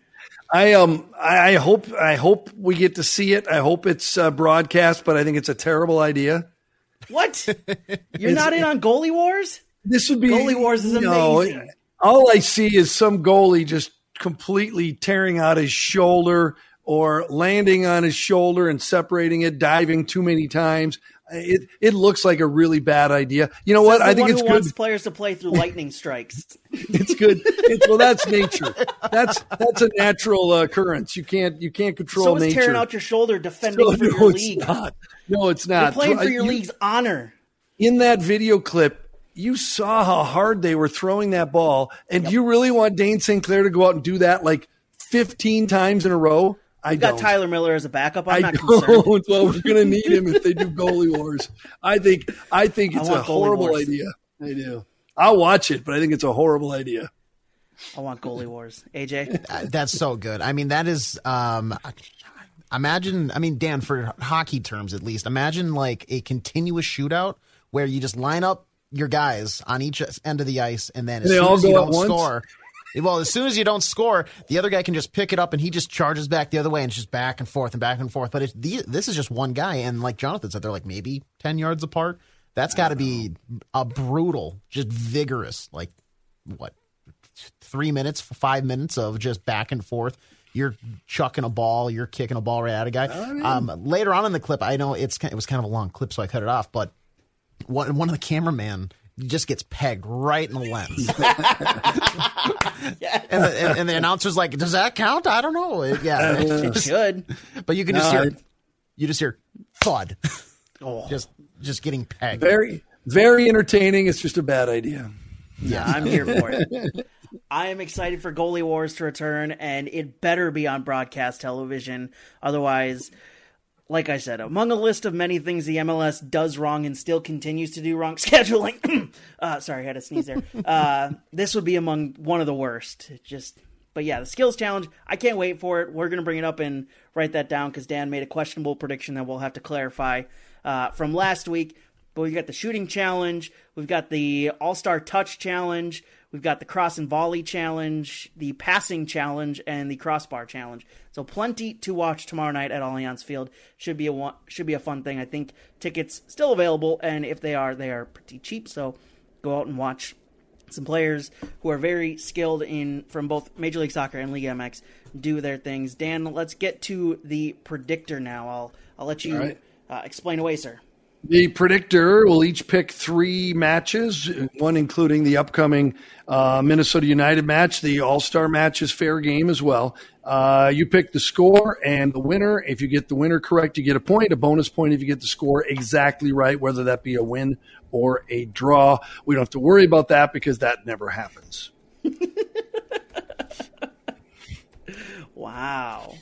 I um I I hope I hope we get to see it. I hope it's uh, broadcast, but I think it's a terrible idea. What? You're not in on goalie wars? This would be Goalie Wars is no, amazing. all I see is some goalie just completely tearing out his shoulder or landing on his shoulder and separating it, diving too many times. It it looks like a really bad idea. You know what? I think it's good. wants players to play through lightning strikes. It's good. It's, well, that's nature. That's that's a natural uh, occurrence. You can't you can't control so is nature. tearing out your shoulder defending No, for no, your it's league. not. No, it's You're not. playing for your You- league's honor. in that video clip, you saw how hard they were throwing that ball. And do you really want Dayne St. Clair to go out and do that like 15 times in a row? I You've got don't. Tyler Miller as a backup. I'm I not don't. concerned. Well, we're going to need him if they do goalie wars. I think. I think it's a horrible wars. idea. I do. I'll watch it, but I think it's a horrible idea. I want goalie wars. AJ, Uh, That's so good. I mean, that is. Um, imagine. I mean, Dan, for hockey terms at least, imagine like a continuous shootout where you just line up your guys on each end of the ice, and then as They soon all as you go at don't once? score. Well, as soon as you don't score, the other guy can just pick it up and he just charges back the other way and it's just back and forth and back and forth. But it's the, this is just one guy, and like Jonathan said, they're like maybe ten yards apart. That's got to be a brutal, just vigorous, like what three minutes, five minutes of just back and forth. You're chucking a ball, you're kicking a ball right at a guy. Um, later on in the clip, I know it's it was kind of a long clip, so I cut it off. But one one of the cameraman just gets pegged right in the lens, and, the, and, and the announcer's like, "Does that count? I don't know." It- yeah, uh, it should. but you can just No, hear I- you just hear thud, Oh. just just getting pegged. Very, Very entertaining. It's just a bad idea. Yeah, I'm here for it. I am excited for Goalie Wars to return, and it better be on broadcast television. Otherwise, like I said, among a list of many things the MLS does wrong and still continues to do wrong, scheduling. uh, sorry, I had a sneeze there. Uh, this would be among one of the worst. It just, but yeah, the skills challenge. I can't wait for it. We're gonna bring it up and write that down because Dan made a questionable prediction that we'll have to clarify uh, from last week. But we've got the shooting challenge, we've got the All Star Touch challenge, we've got the cross and volley challenge, the passing challenge, and the crossbar challenge. So plenty to watch tomorrow night at Allianz Field. Should be a should be a fun thing. I think tickets still available, and if they are, they are pretty cheap. So go out and watch some players who are very skilled in from both Major League Soccer and League MX do their things. Dan, let's get to the predictor now. I'll I'll let you right. uh, explain away, sir. The predictor will each pick three matches, one including the upcoming uh, Minnesota United match. The All Star match is fair game as well. Uh, you pick the score and the winner. If you get the winner correct, you get a point, a bonus point if you get the score exactly right, whether that be a win or a draw. We don't have to worry about that because that never happens. wow.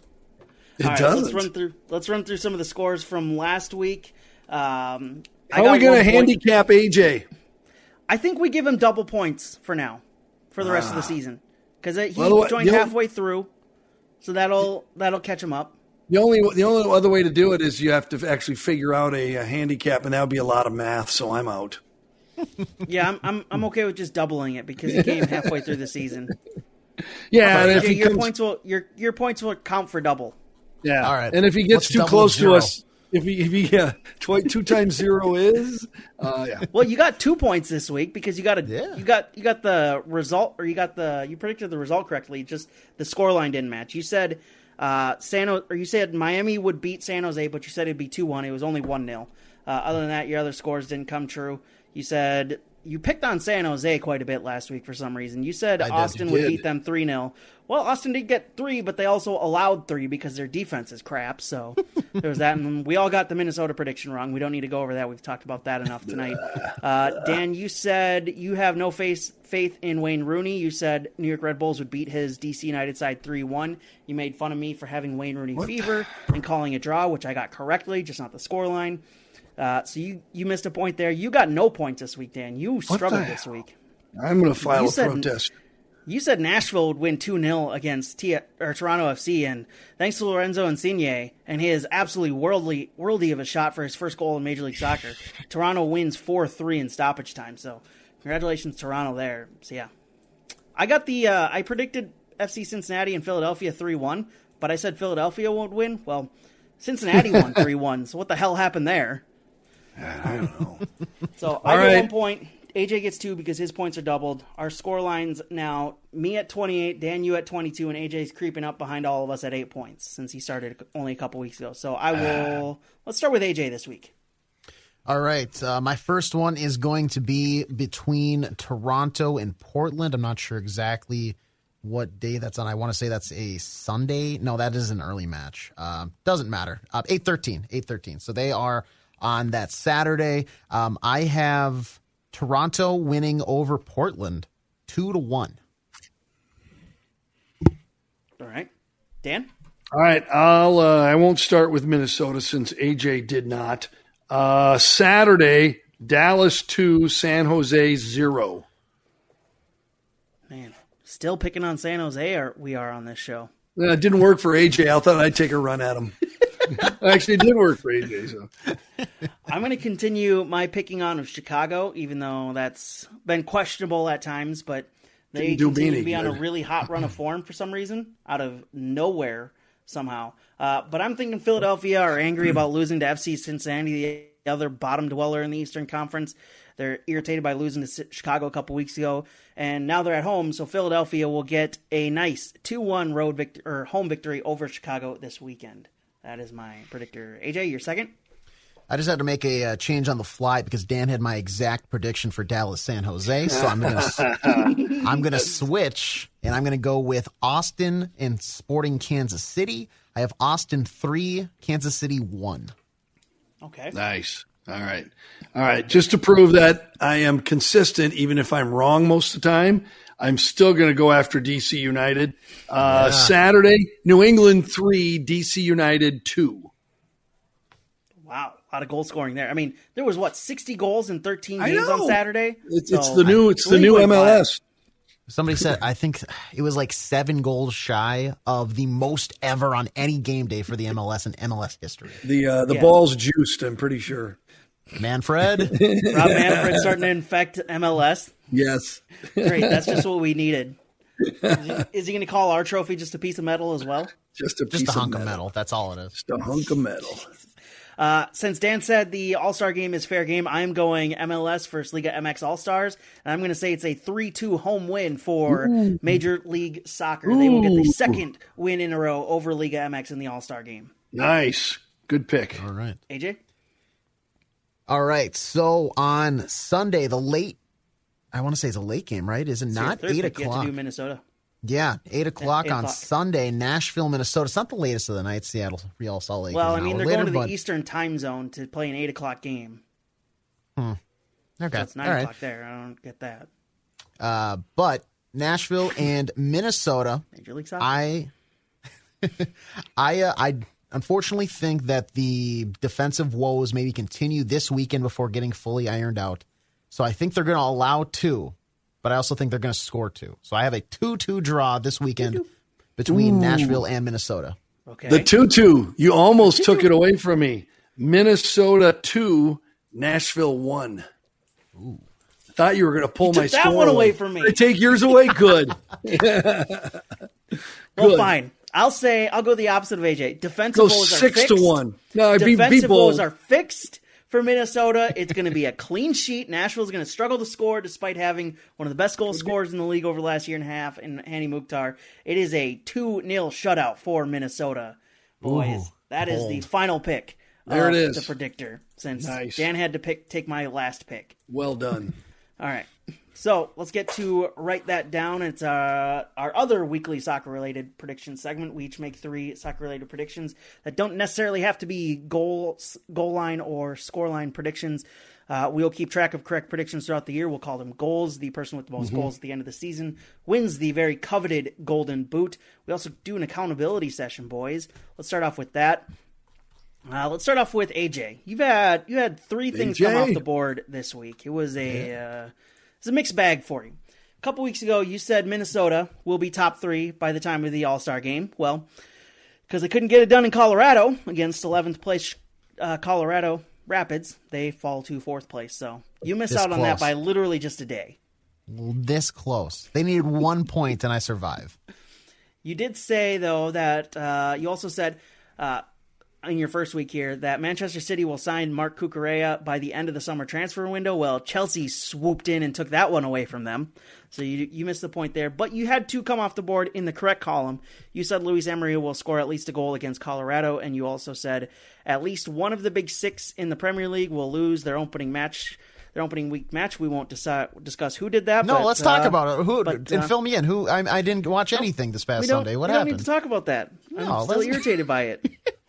It All right, does. let's run through. Let's run through some of the scores from last week. Um, I How are we going to handicap AJ? I think we give him double points for now, for the rest of the season, because he Well, joined the only- halfway through, so that'll that'll catch him up. The only the only other way to do it is you have to actually figure out a, a handicap, and that would be a lot of math. So I'm out. Yeah, I'm I'm, I'm okay with just doubling it because he came halfway through the season. Yeah, and if your, he your comes, points will your your points will count for double. yeah, All right. and if he gets What's too close to us, if he if he yeah, twi- two times zero is, uh, yeah. Well, you got two points this week because you got a Yeah. you got you got the result or you got the you predicted the result correctly. Just the scoreline didn't match. You said uh, San Jose, or you said Miami would beat San Jose, but you said it'd be two one. It was only one 0 uh, Other than that, your other scores didn't come true. You said you picked on San Jose quite a bit last week for some reason. You said I. Austin would beat them three 0 Well, Austin did get three, but they also allowed three because their defense is crap. So there was that, and we all got the Minnesota prediction wrong. We don't need to go over that. We've talked about that enough tonight. Uh, Dan, you said you have no face, faith in Wayne Rooney. You said New York Red Bulls would beat his DC United side 3 1. You made fun of me for having Wayne Rooney fever and calling a draw, which I got correctly, just not the scoreline. Uh, so you, you missed a point there. You got no points this week, Dan. You struggled this week. I'm going to file You a said- protest. You said Nashville would win 2 0 against T- or Toronto FC, and thanks to Lorenzo Insigne and his absolutely worldly worldy of a shot for his first goal in Major League Soccer, Toronto wins 4 3 in stoppage time. So, congratulations, Toronto, there. So, yeah. I got the, uh, I predicted FC Cincinnati and Philadelphia 3 1, but I said Philadelphia won't win. Well, Cincinnati won 3 1, so what the hell happened there? I don't know. So I get right. one point. AJ gets two because his points are doubled. Our score lines now me at 28, Dan you at 22, and AJ's creeping up behind all of us at eight points since he started only a couple weeks ago. So I will. let's start with AJ this week. All right. Uh, my first one is going to be between Toronto and Portland. I'm not sure exactly what day that's on. I want to say that's a Sunday. No, that is an early match. Um, doesn't matter. Uh, 813. 813. So they are on that Saturday. Um, I have Toronto winning over Portland 2 to 1. All right, Dan. All right, I'll. Uh, I won't start with Minnesota since AJ did not. Uh, Saturday, Dallas two, San Jose zero. Man, still picking on San Jose. Or we are on this show. Uh, it didn't work for AJ. I thought I'd take a run at him. Actually, it did work for AJ. So I'm going to continue my picking on of Chicago, even though that's been questionable at times, but they Didn't continue to be on a really hot run of form for some reason, out of nowhere somehow. Uh, but I'm thinking Philadelphia are angry about losing to FC Cincinnati, the other bottom dweller in the Eastern Conference. They're irritated by losing to Chicago a couple weeks ago, and now they're at home. So Philadelphia will get a nice two-one road victory or home victory over Chicago this weekend. That is my predictor. AJ, your second. I just had to make a uh, change on the fly because Dan had my exact prediction for Dallas San Jose, so I'm gonna I'm gonna switch and I'm gonna go with Austin and Sporting Kansas City. I have Austin three, Kansas City one. Okay. nice. All right. All right. Just to prove that I am consistent, even if I'm wrong most of the time, I'm still going to go after DC United. Uh, Yeah. Saturday, New England 3, DC United 2. Wow, a lot of goal scoring there. I mean, there was what sixty goals in thirteen games on Saturday. It's, it's So, the new it's the new went wild. MLS. Somebody said I think it was like seven goals shy of the most ever on any game day for the MLS in MLS history. The uh, the Yeah. ball's juiced, I'm pretty sure. Manfred, Rob Manfred starting to infect MLS. Yes. Great, that's just what we needed. Is he, is he going to call our trophy just a piece of metal as well? Just a just piece a hunk of of metal. metal. That's all it is. Just a hunk of metal. Uh, since Dan said the All Star game is fair game, I'm going MLS versus Liga MX All Stars, and I'm going to say it's a 3 2 home win for Major League Soccer. They will get the second win in a row over Liga MX in the All Star game. Nice. Good pick. All right. AJ? All right. So on Sunday, the late, I want to say it's a late game, right? Is it It's not eight pick. You have o'clock? to do Minnesota. Yeah, eight o'clock eight on o'clock. Sunday, Nashville, Minnesota. It's not the latest of the night. Seattle, Real Salt Lake. Well, I mean, they're later, going to the but- Eastern time zone to play an 8 o'clock game. Hmm. Okay, So it's 9 all right. o'clock there. I don't get that. Uh, but Nashville and Minnesota, Major League Soccer? I, I, uh, I unfortunately think that the defensive woes maybe continue this weekend before getting fully ironed out. So I think they're going to allow two, but I also think they're going to score two. So I have a two-two draw this weekend between Nashville and Minnesota. okay. The 2 2. You almost took it away from me. Minnesota 2, Nashville 1. Ooh. I Thought you were going to pull You my took that score one away from me. I take yours away. Good. well, fine. I'll say, I'll go the opposite of AJ. Defensive Go woes are six to one. No, I beat Defensive people. are fixed for Minnesota. It's going to be a clean sheet. Nashville's going to struggle to score despite having one of the best goal scorers in the league over the last year and a half in Hany Mukhtar. It is a 2 0 shutout for Minnesota. Boys, that is the final pick. There of it is. The predictor. Since Nice. Dan had to pick, take my last pick. Well done. All right. So let's get to write that down. It's uh, our other weekly soccer related prediction segment. We each make three soccer related predictions that don't necessarily have to be goal goal line or score line predictions. Uh, we'll keep track of correct predictions throughout the year. We'll call them goals. The person with the most goals at the end of the season wins the very coveted Golden Boot. We also do an accountability session, boys. Let's start off with that. Uh, let's start off with AJ. You've had you had three things come off the board this week. It was a uh, it's a mixed bag for you. A couple weeks ago, you said Minnesota will be top three by the time of the All Star game. Well, because they couldn't get it done in Colorado against 11th place uh, Colorado Rapids, they fall to fourth place. So you missed This out on that by literally just a day. This close. They needed one point, and I survive. You did say though that uh, you also said uh, in your first week here that Manchester City will sign Marc Cucurella by the end of the summer transfer window. Well, Chelsea swooped in and took that one away from them, so you you missed the point there. But you had two come off the board in the correct column. You said Luis Amarilla will score at least a goal against Colorado, and you also said at least one of the big six in the Premier League will lose their opening match. Their opening week match. We won't decide, discuss who did that. No, but, let's talk uh, about it. Who but, and uh, fill me in? Who I, I didn't watch anything this past we Sunday. What we happened? don't need to talk about that. I'm No, still irritated by it.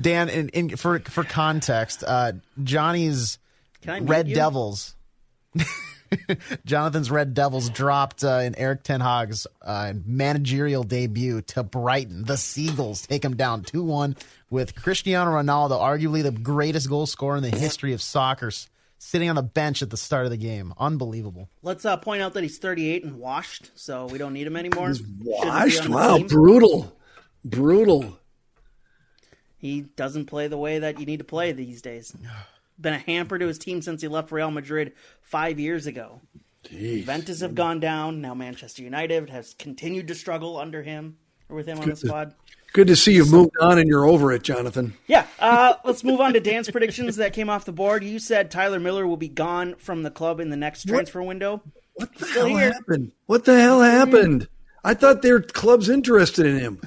Dan, in, in, for for context, uh, Johnny's Can I mute Red you? Devils, Jonathan's Red Devils dropped uh, in Erik Ten Hag's uh, managerial debut to Brighton. The Seagulls take him down two one with Cristiano Ronaldo, arguably the greatest goal scorer in the history of soccer, sitting on the bench at the start of the game. Unbelievable. Let's uh, point out that he's 38 and washed, so we don't need him anymore. Shouldn't Washed. Wow. team. Brutal. Brutal. He doesn't play the way that you need to play these days. Been a hamper to his team since he left Real Madrid five years ago. Juventus have gone down. Now Manchester United has continued to struggle under him or with him on the squad. Good to see you've moved on and you're over it, Jonathan. Yeah, uh, let's move on to Dan's predictions that came off the board. You said Tyler Miller will be gone from the club in the next transfer window. What the Still hell here. happened? What the hell happened? I thought their club's interested in him.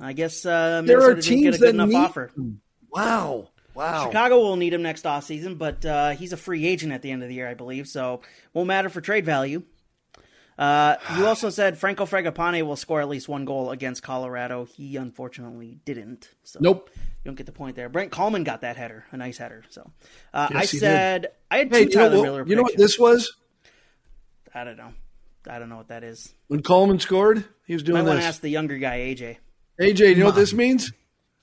I guess uh, There are didn't teams get a good that enough need offer. Wow. Wow. Chicago will need him next offseason, but uh, he's a free agent at the end of the year, I believe, so won't matter for trade value. Uh, you also said Franco Fragapane will score at least one goal against Colorado. He unfortunately didn't. So Nope. You don't get the point there. Brent Kallman got that header, a nice header. So uh, I Yes, he said I had two Hey, you know, Tyler Miller. you know what this was? I don't know. I don't know what that is. When Kallman scored, he was Might I want to ask the younger guy, AJ. AJ, you know what this means?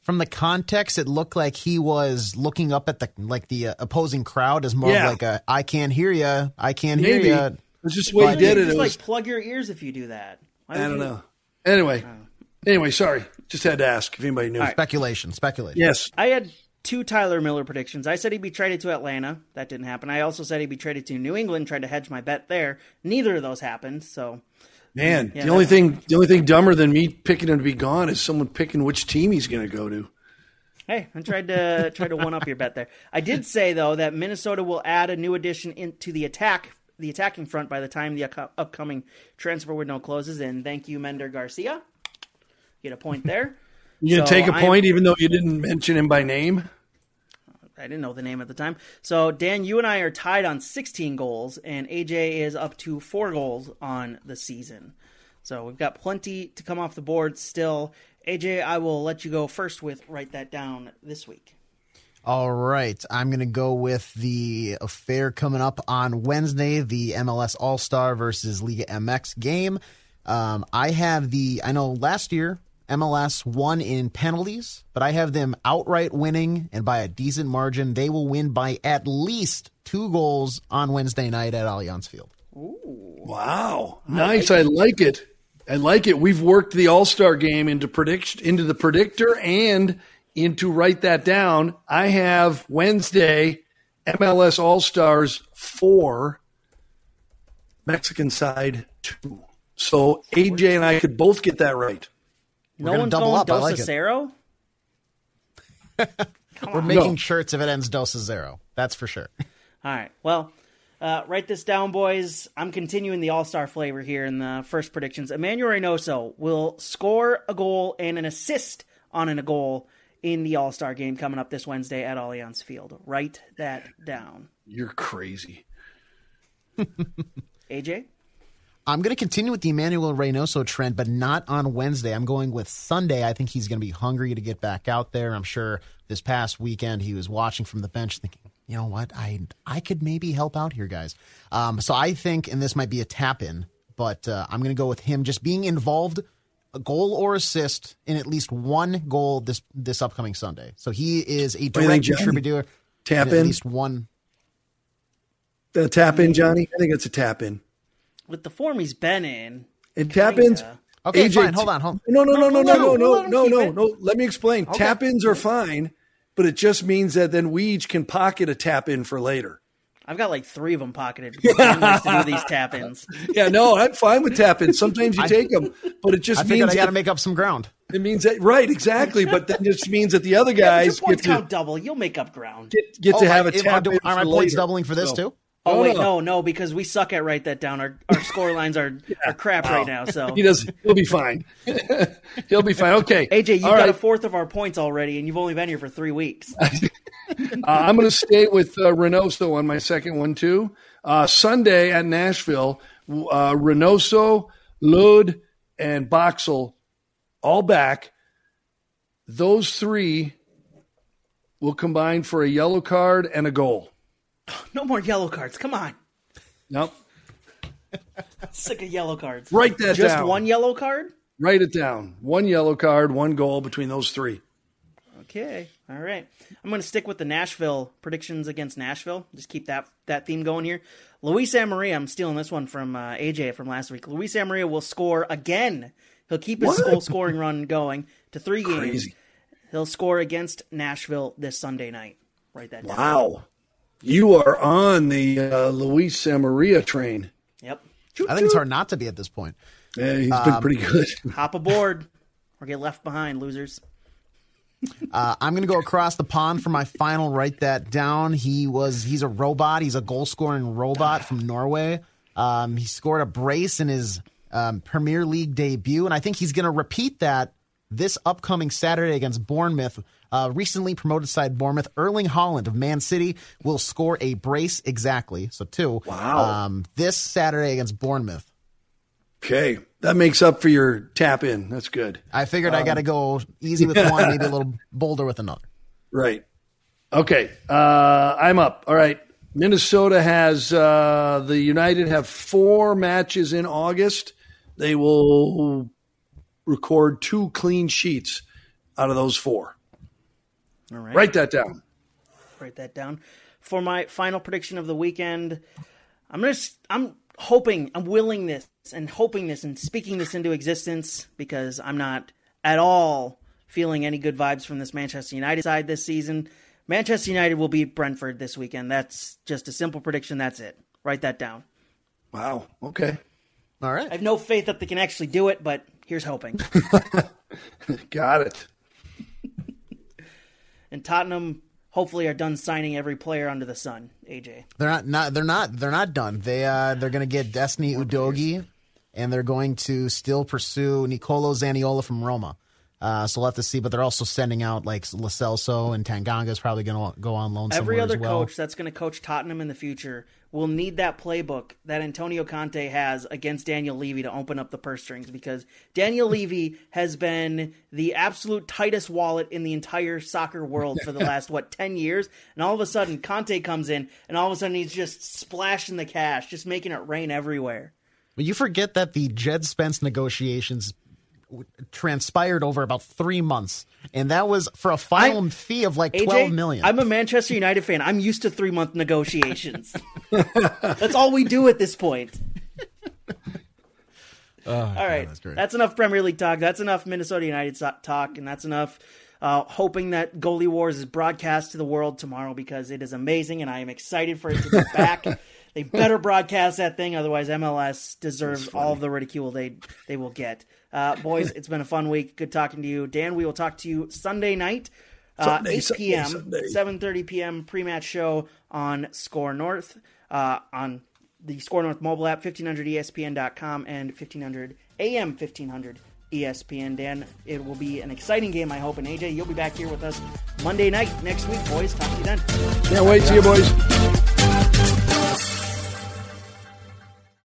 From the context, it looked like he was looking up at the like the uh, opposing crowd as more Yeah. of like a "I can't hear you, I can't hear Maybe. you." It's just the way he did it. Just It like plug your ears if you do that. Why I don't you- know. Anyway, anyway, sorry. Just had to ask if anybody knew. Speculation, speculation. Yes. I had two Tyler Miller predictions. I said he'd be traded to Atlanta. That didn't happen. I also said he'd be traded to New England. Tried to hedge my bet there. Neither of those happened. So Man, Yeah, the only thing the only thing dumber than me picking him to be gone is someone picking which team he's going to go to. hey, I tried to tried to one up your bet there. I did say though that Minnesota will add a new addition into the attack, the attacking front by the time the up- upcoming transfer window closes. And thank you, Mender Garcia. Get a point there. You going to So take a I'm- point even though you didn't mention him by name? I didn't know the name at the time. So, Dan, you and I are tied on 16 goals, and AJ is up to four goals on the season. So, we've got plenty to come off the board still. AJ, I will let you go first with write that down this week. All right, I'm going to go with the affair coming up on Wednesday, the MLS All Star versus Liga MX game. Um, I have the. I know last year MLS won in penalties, but I have them outright winning and by a decent margin. They will win by at least two goals on Wednesday night at Allianz Field. Wow, nice. I like it. I like it. We've worked the All Star game into predict into the predictor and into write that down. I have Wednesday MLS All Stars four, Mexican side two. So AJ and I could both get that right. No gonna one's double going up. I Dos like it. Acero? We're making shirts if it ends dos zero. That's for sure. All right. Well, uh, write this down, boys. I'm continuing the All Star flavor here in the first predictions. Emanuel Reynoso will score a goal and an assist on an, a goal in the All Star game coming up this Wednesday at Allianz Field. Write that down. You're crazy. AJ? I'm going to continue with the Emanuel Reynoso trend, but not on Wednesday. I'm going with Sunday. I think he's going to be hungry to get back out there. I'm sure this past weekend he was watching from the bench thinking, you know what, I I could maybe help out here, guys. Um, so I think, and this might be a tap in, but uh, I'm going to go with him just being involved, a goal or assist in at least one goal this this upcoming Sunday. So he is a you think, direct contributor. Tap in at least one. A tap in, Johnny. I think it's a tap in. With the form he's been in, And tap ins. Kinda. Okay, fine. Hold on, hold on. No, no, no, no, no, no, no, Let no, no, no. Let me explain. Tap ins are fine, but it just means that then we each can pocket a tap in for later. I've got like three of them pocketed. Dan likes to do these tap ins. Yeah, no, I'm fine with tap ins. Sometimes you take them, but it just I means I got to make up some ground. it means that right, exactly. But that just means that the other Your guys points get to count double. You'll make up ground. get, get to Oh, have I- a tap do- in. Are my points later. doubling for this So- too? Oh No, wait, no. no, no, because we suck at write that down. Our our score lines are are crap right now. So He does. He'll be fine. he'll be fine. Okay, AJ, you've All got a fourth of our points already, and you've only been here for three weeks. Uh, I'm going to stay with uh, Reynoso on my second one too. Uh, Sunday at Nashville, uh, Reynoso, Lod, and Boxall all back. Those three will combine for a yellow card and a goal. No more yellow cards. Come on, Nope. sick of yellow cards. Write that down. Just down. one yellow card. Write it down. One yellow card, one goal between those three. Okay, all right. I'm going to stick with the Nashville predictions against Nashville. Just keep that that theme going here. Luis Amarilla, I'm stealing this one from uh, AJ from last week. Luis Amarilla will score again. He'll keep his goal scoring run going to three games. Crazy. He'll score against Nashville this Sunday night. Write that down. Wow. You are on the uh, Luis Amarilla train. Yep. I think it's hard not to be at this point. Yeah, he's Um, been pretty good. Hop aboard or get left behind, losers. Uh, I'm going to go across the pond for my final. Write that down. He was he's a robot. He's a goal scoring robot from Norway. Um, he scored a brace in his um, Premier League debut, and I think he's going to repeat that this upcoming Saturday against Bournemouth. Uh, recently promoted side Bournemouth, Erling Haaland of Man City will score a brace exactly. So two. Wow. Um, this Saturday against Bournemouth. Okay. That makes up for your tap in. That's good. I figured I got to go easy with one, maybe a little bolder with another. Right. Okay. Uh, I'm up. All right. Minnesota has uh, the United have four matches in August. They will record two clean sheets out of those four. All right. Write that down. write that down. For my final prediction of the weekend, I'm just I'm hoping, I'm willing this and hoping this and speaking this into existence because I'm not at all feeling any good vibes from this Manchester United side this season. Manchester United will beat Brentford this weekend. That's just a simple prediction. That's it. Write that down. Wow. Okay. All right. I have no faith that they can actually do it, but here's hoping. Got it. And Tottenham hopefully are done signing every player under the sun. AJ. They're not, not they're not they're not done. They uh they're gonna get Destiny Udogie and they're going to still pursue Nicolo Zaniolo from Roma. Uh, so we'll have to see, but they're also sending out like Lo Celso and Tanganga is probably going to go on loan Every somewhere other as well. coach that's going to coach Tottenham in the future will need that playbook that Antonio Conte has against Daniel Levy to open up the purse strings because Daniel Levy has been the absolute tightest wallet in the entire soccer world for the last what 10 years and all of a sudden Conte comes in and all of a sudden he's just splashing the cash just making it rain everywhere. But you forget that the Jed Spence negotiations transpired over about three months, and that was for a final I- fee of like AJ, twelve million. I'm a Manchester United fan. I'm used to 3 month negotiations. that's all we do at this point. All right, that's great. enough Premier League talk. That's enough Minnesota United talk, and that's enough. Uh, hoping that Goalie Wars is broadcast to the world tomorrow because it is amazing, and I am excited for it to be back. they better broadcast that thing, otherwise MLS deserves all of the ridicule they they will get. Uh, boys, it's been a fun week. Good talking to you, Dan. We will talk to you Sunday night, uh, Sunday, 8 p.m. Sunday. 7:30 p.m. pre-match show on Score North uh, on the Score North mobile app, E 1500ESPN.com, and 1500 AM 1500 ESPN. Dan, it will be an exciting game, I hope. And AJ, you'll be back here with us Monday night next week, boys. Talk to you then. Can't wait. See you, boys.